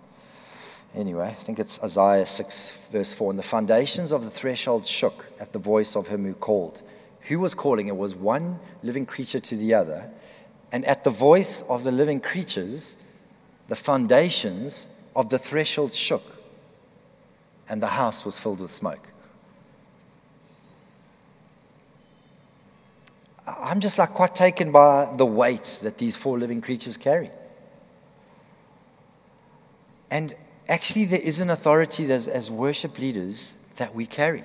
Anyway, I think it's Isaiah 6, verse 4. And the foundations of the threshold shook at the voice of him who called, who was calling. It was one living creature to the other. And at the voice of the living creatures, the foundations of the threshold shook, and the house was filled with smoke. I'm just like quite taken by the weight that these four living creatures carry. And actually, there is an authority as, worship leaders that we carry,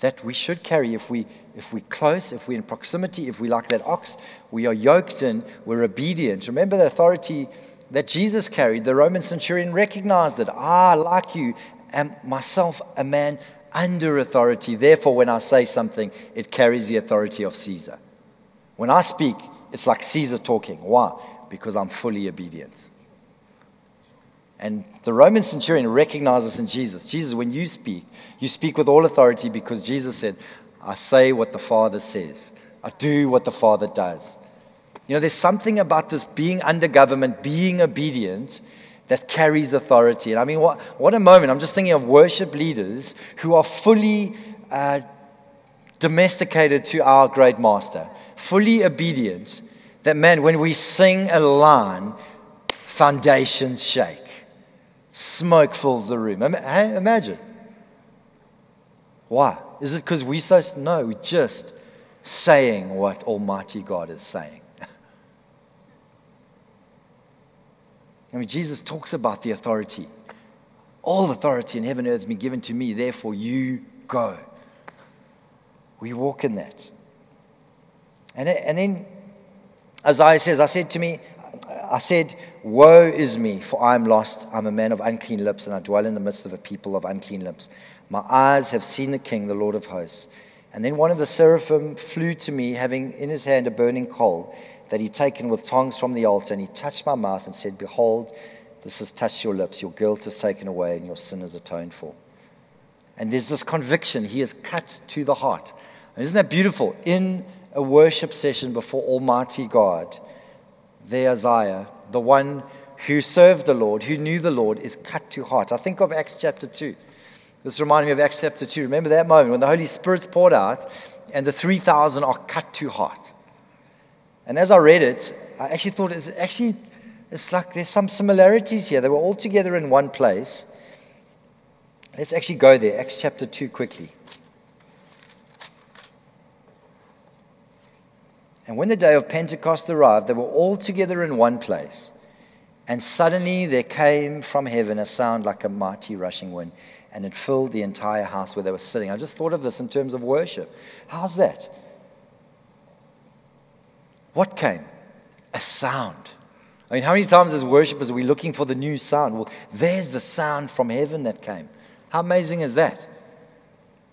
that we should carry if, we, if we're close, if we're in proximity, if we like that ox, we are yoked and we're obedient. Remember the authority that Jesus carried. The Roman centurion recognized that, ah, like you, am myself a man under authority. Therefore, when I say something, it carries the authority of Caesar. When I speak, it's like Caesar talking. Why? Because I'm fully obedient. And the Roman centurion recognizes in Jesus. Jesus, when you speak, you speak with all authority because Jesus said, I say what the Father says, I do what the Father does. You know, there's something about this being under government, being obedient, that carries authority. And I mean, what, what a moment. I'm just thinking of worship leaders who are fully uh, domesticated to our great master fully obedient, that man, when we sing a line, foundations shake, smoke fills the room. Imagine. Why? Is it because we so? No, we're just saying what Almighty God is saying. I mean, Jesus talks about the authority. All authority in heaven and earth has been given to me, therefore you go. We walk in that. And, and then Isaiah says, I said to me, I said, Woe is me, for I am lost. I'm a man of unclean lips, and I dwell in the midst of a people of unclean lips. My eyes have seen the King, the Lord of hosts. And then one of the seraphim flew to me, having in his hand a burning coal that he'd taken with tongs from the altar, and he touched my mouth and said, Behold, this has touched your lips. Your guilt is taken away, and your sin is atoned for. And there's this conviction. He is cut to the heart. Isn't that beautiful? In a worship session before Almighty God, there Isaiah, the one who served the Lord, who knew the Lord, is cut to heart. I think of Acts chapter 2. This reminded me of Acts chapter 2. Remember that moment when the Holy Spirit's poured out and the 3,000 are cut to heart. And as I read it, I actually thought it's actually, it's like there's some similarities here. They were all together in one place. Let's actually go there, Acts chapter 2, quickly. And when the day of Pentecost arrived, they were all together in one place. And suddenly there came from heaven a sound like a mighty rushing wind, and it filled the entire house where they were sitting. I just thought of this in terms of worship. How's that? What came? A sound. I mean, how many times as worshippers are we looking for the new sound? Well, there's the sound from heaven that came. How amazing is that?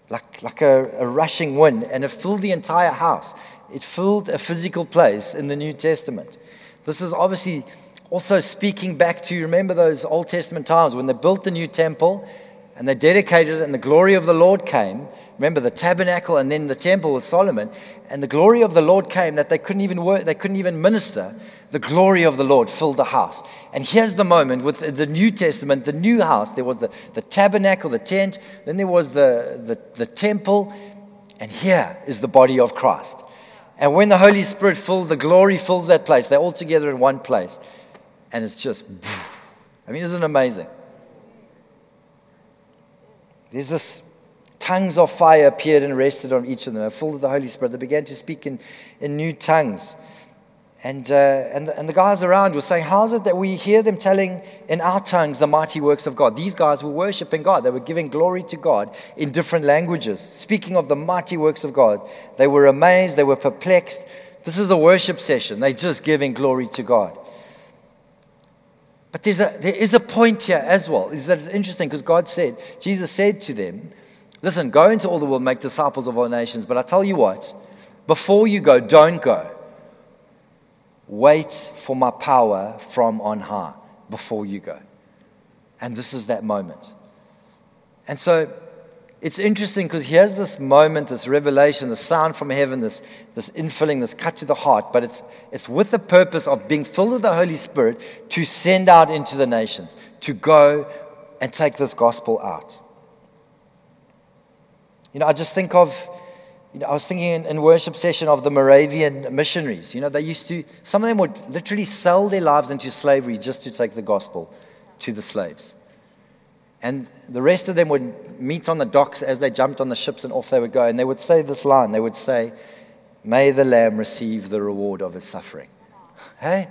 Like, like a, a rushing wind, and it filled the entire house. It filled a physical place in the New Testament. This is obviously also speaking back to, remember those Old Testament times when they built the new temple and they dedicated it and the glory of the Lord came. Remember the tabernacle and then the temple with Solomon. And the glory of the Lord came that they couldn't even work, they couldn't even minister. The glory of the Lord filled the house. And here's the moment with the New Testament, the new house. There was the, the tabernacle, the tent, then there was the, the, the temple, and here is the body of Christ. And when the Holy Spirit fills, the glory fills that place. They're all together in one place. And it's just, I mean, isn't it amazing? There's this tongues of fire appeared and rested on each of them, full of the Holy Spirit. They began to speak in, in new tongues. And, uh, and, the, and the guys around were saying, How is it that we hear them telling in our tongues the mighty works of God? These guys were worshiping God. They were giving glory to God in different languages, speaking of the mighty works of God. They were amazed, they were perplexed. This is a worship session. They're just giving glory to God. But there's a, there is a point here as well, is that it's interesting because God said, Jesus said to them, Listen, go into all the world, make disciples of all nations. But I tell you what, before you go, don't go Wait for my power from on high before you go. And this is that moment. And so it's interesting because here's this moment, this revelation, the sound from heaven, this, this infilling, this cut to the heart, but it's, it's with the purpose of being filled with the Holy Spirit to send out into the nations, to go and take this gospel out. You know, I just think of you know, I was thinking in, in worship session of the Moravian missionaries. You know, they used to, some of them would literally sell their lives into slavery just to take the gospel to the slaves. And the rest of them would meet on the docks as they jumped on the ships and off they would go. And they would say this line they would say, May the Lamb receive the reward of his suffering. Hey?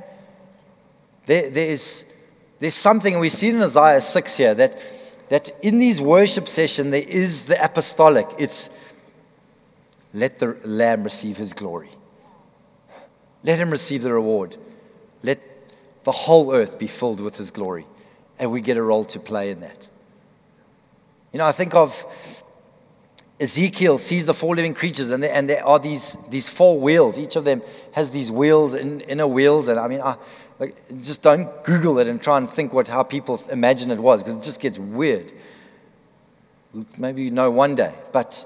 There, there is, there's something, we see in Isaiah 6 here, that, that in these worship sessions there is the apostolic. It's let the Lamb receive his glory. Let him receive the reward. Let the whole earth be filled with his glory. And we get a role to play in that. You know, I think of Ezekiel sees the four living creatures, and there, and there are these, these four wheels. Each of them has these wheels, in, inner wheels. And I mean, I, like, just don't Google it and try and think what, how people imagine it was, because it just gets weird. Maybe you know one day. But,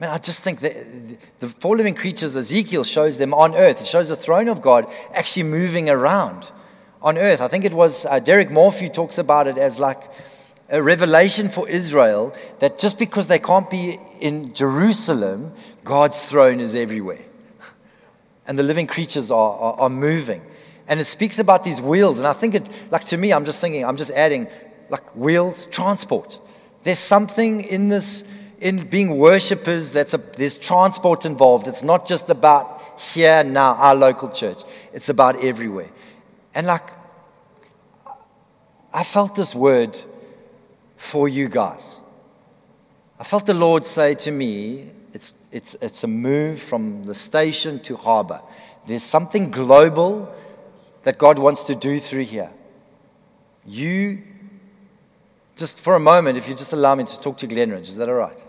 man, I just think that the four living creatures, Ezekiel shows them on earth. It shows the throne of God actually moving around on earth. I think it was uh, Derek Morphew talks about it as like a revelation for Israel that just because they can't be in Jerusalem, God's throne is everywhere. And the living creatures are, are, are, moving. And it speaks about these wheels. And I think it, like to me, I'm just thinking, I'm just adding, like wheels, transport. There's something in this, in being worshippers, that's a, there's transport involved. It's not just about here, now, our local church, it's about everywhere. And like, I felt this word for you guys. I felt the Lord say to me, it's, it's, it's a move from the station to harbor. There's something global that God wants to do through here. You, just for a moment, if you just allow me to talk to Glenridge, is that all right?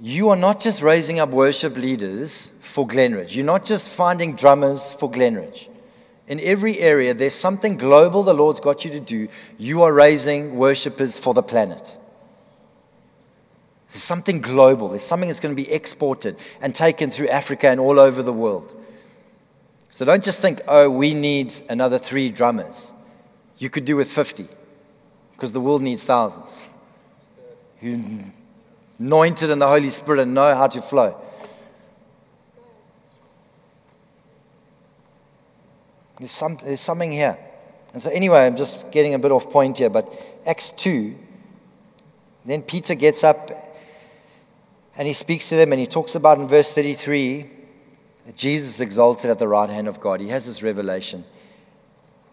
You are not just raising up worship leaders for Glenridge. You're not just finding drummers for Glenridge. In every area, there's something global the Lord's got you to do. You are raising worshippers for the planet. There's something global. There's something that's going to be exported and taken through Africa and all over the world. So don't just think, oh, we need another three drummers. You could do with 50 because the world needs thousands who anointed in the Holy Spirit and know how to flow. There's, some, there's something here. And so, anyway, I'm just getting a bit off point here, but Acts 2, then Peter gets up and he speaks to them and he talks about in verse 33 that Jesus exalted at the right hand of God. He has this revelation,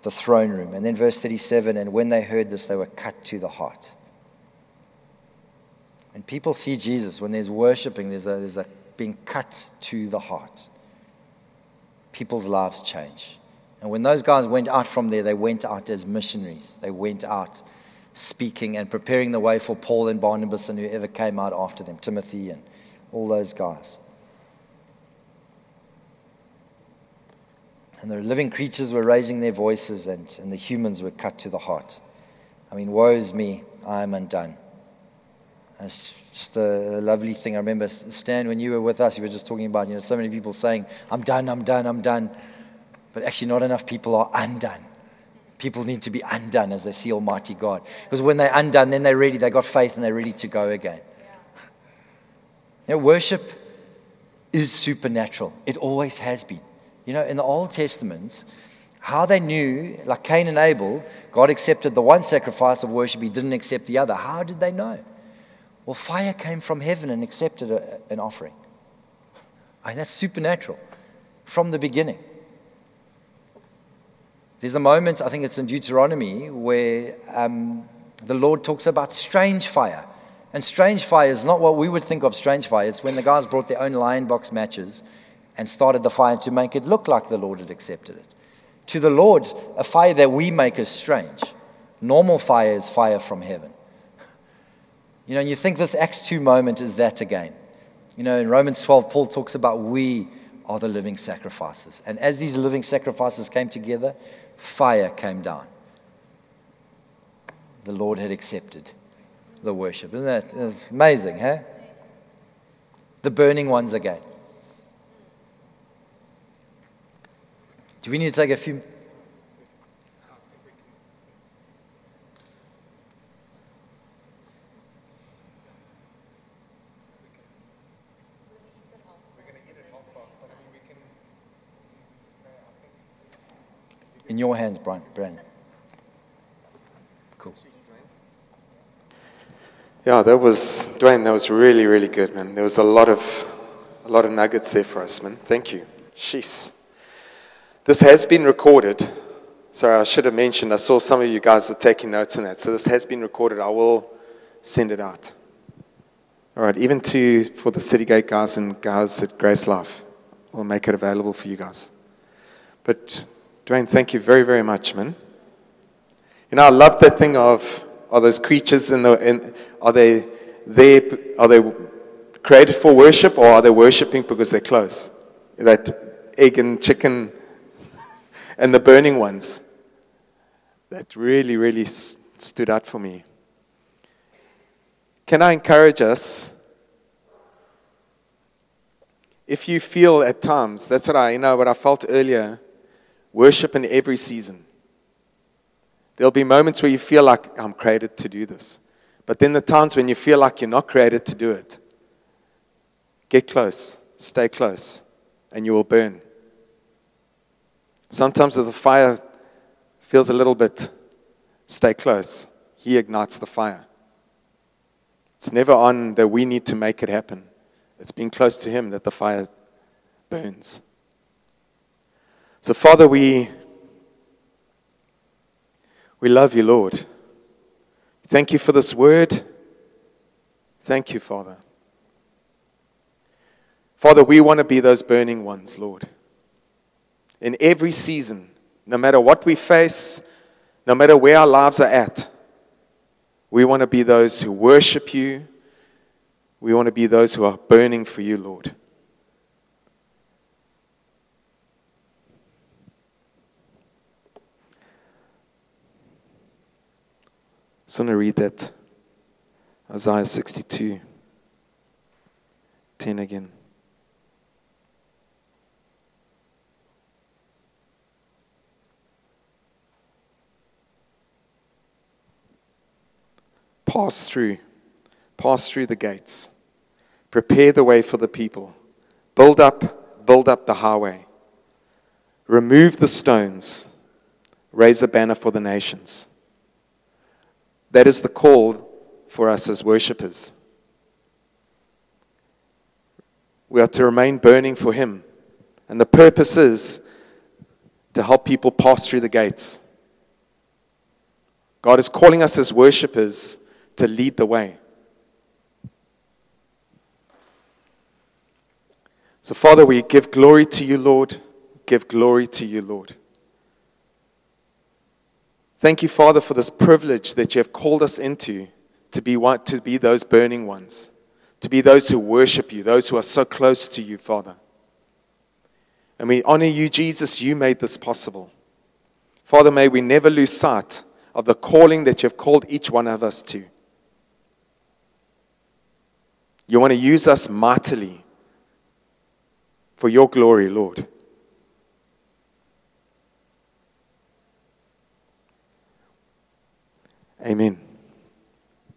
the throne room. And then verse 37 and when they heard this, they were cut to the heart. When people see Jesus, when there's worshiping, there's a, there's a being cut to the heart. People's lives change. And when those guys went out from there, they went out as missionaries. They went out speaking and preparing the way for Paul and Barnabas and whoever came out after them, Timothy and all those guys. And the living creatures were raising their voices, and, and the humans were cut to the heart. I mean, woe is me, I am undone. It's just a lovely thing. I remember, Stan, when you were with us, you were just talking about, you know, so many people saying, I'm done, I'm done, I'm done. But actually, not enough people are undone. People need to be undone as they see Almighty God. Because when they're undone, then they're ready, they've got faith, and they're ready to go again. You know, worship is supernatural, it always has been. You know, in the Old Testament, how they knew, like Cain and Abel, God accepted the one sacrifice of worship, he didn't accept the other. How did they know? Well, fire came from heaven and accepted a, an offering. Mean, that's supernatural from the beginning. There's a moment, I think it's in Deuteronomy, where um, the Lord talks about strange fire. And strange fire is not what we would think of strange fire. It's when the guys brought their own lion box matches and started the fire to make it look like the Lord had accepted it. To the Lord, a fire that we make is strange. Normal fire is fire from heaven. You know, and you think this Acts 2 moment is that again. You know, in Romans 12, Paul talks about we are the living sacrifices. And as these living sacrifices came together, fire came down. The Lord had accepted the worship. Isn't that uh, amazing, huh? The burning ones again. Do we need to take a few? In your hands, Brian. Brian. Cool. Yeah, that was Dwayne. That was really, really good, man. There was a lot of, a lot of nuggets there for us, man. Thank you. Sheesh. This has been recorded. Sorry, I should have mentioned. I saw some of you guys are taking notes on that. So this has been recorded. I will send it out. All right, even to for the City Gate guys and guys at Grace Life, we'll make it available for you guys. But Dwayne, thank you very, very much, man. You know, I love that thing of are those creatures in the in, are they there are they created for worship or are they worshiping because they're close? That egg and chicken and the burning ones. That really, really stood out for me. Can I encourage us? If you feel at times, that's what I, you know, what I felt earlier, worship in every season. There'll be moments where you feel like I'm created to do this. But then the times when you feel like you're not created to do it, get close, stay close, and you will burn. Sometimes the fire feels a little bit, stay close. He ignites the fire. It's never on that we need to make it happen. It's being close to Him that the fire burns. So, Father, we, we love you, Lord. Thank you for this word. Thank you, Father. Father, we want to be those burning ones, Lord. In every season, no matter what we face, no matter where our lives are at, we want to be those who worship you. We want to be those who are burning for you, Lord. Just want to read that Isaiah 62 10 again. Pass through, pass through the gates. Prepare the way for the people. Build up, build up the highway. Remove the stones. Raise a banner for the nations. That is the call for us as worshippers. We are to remain burning for Him. And the purpose is to help people pass through the gates. God is calling us as worshippers to lead the way. So, Father, we give glory to you, Lord. Give glory to you, Lord. Thank you, Father, for this privilege that you have called us into to be, to be those burning ones, to be those who worship you, those who are so close to you, Father. And we honor you, Jesus. You made this possible. Father, may we never lose sight of the calling that you have called each one of us to. You want to use us mightily for your glory, Lord. Amen.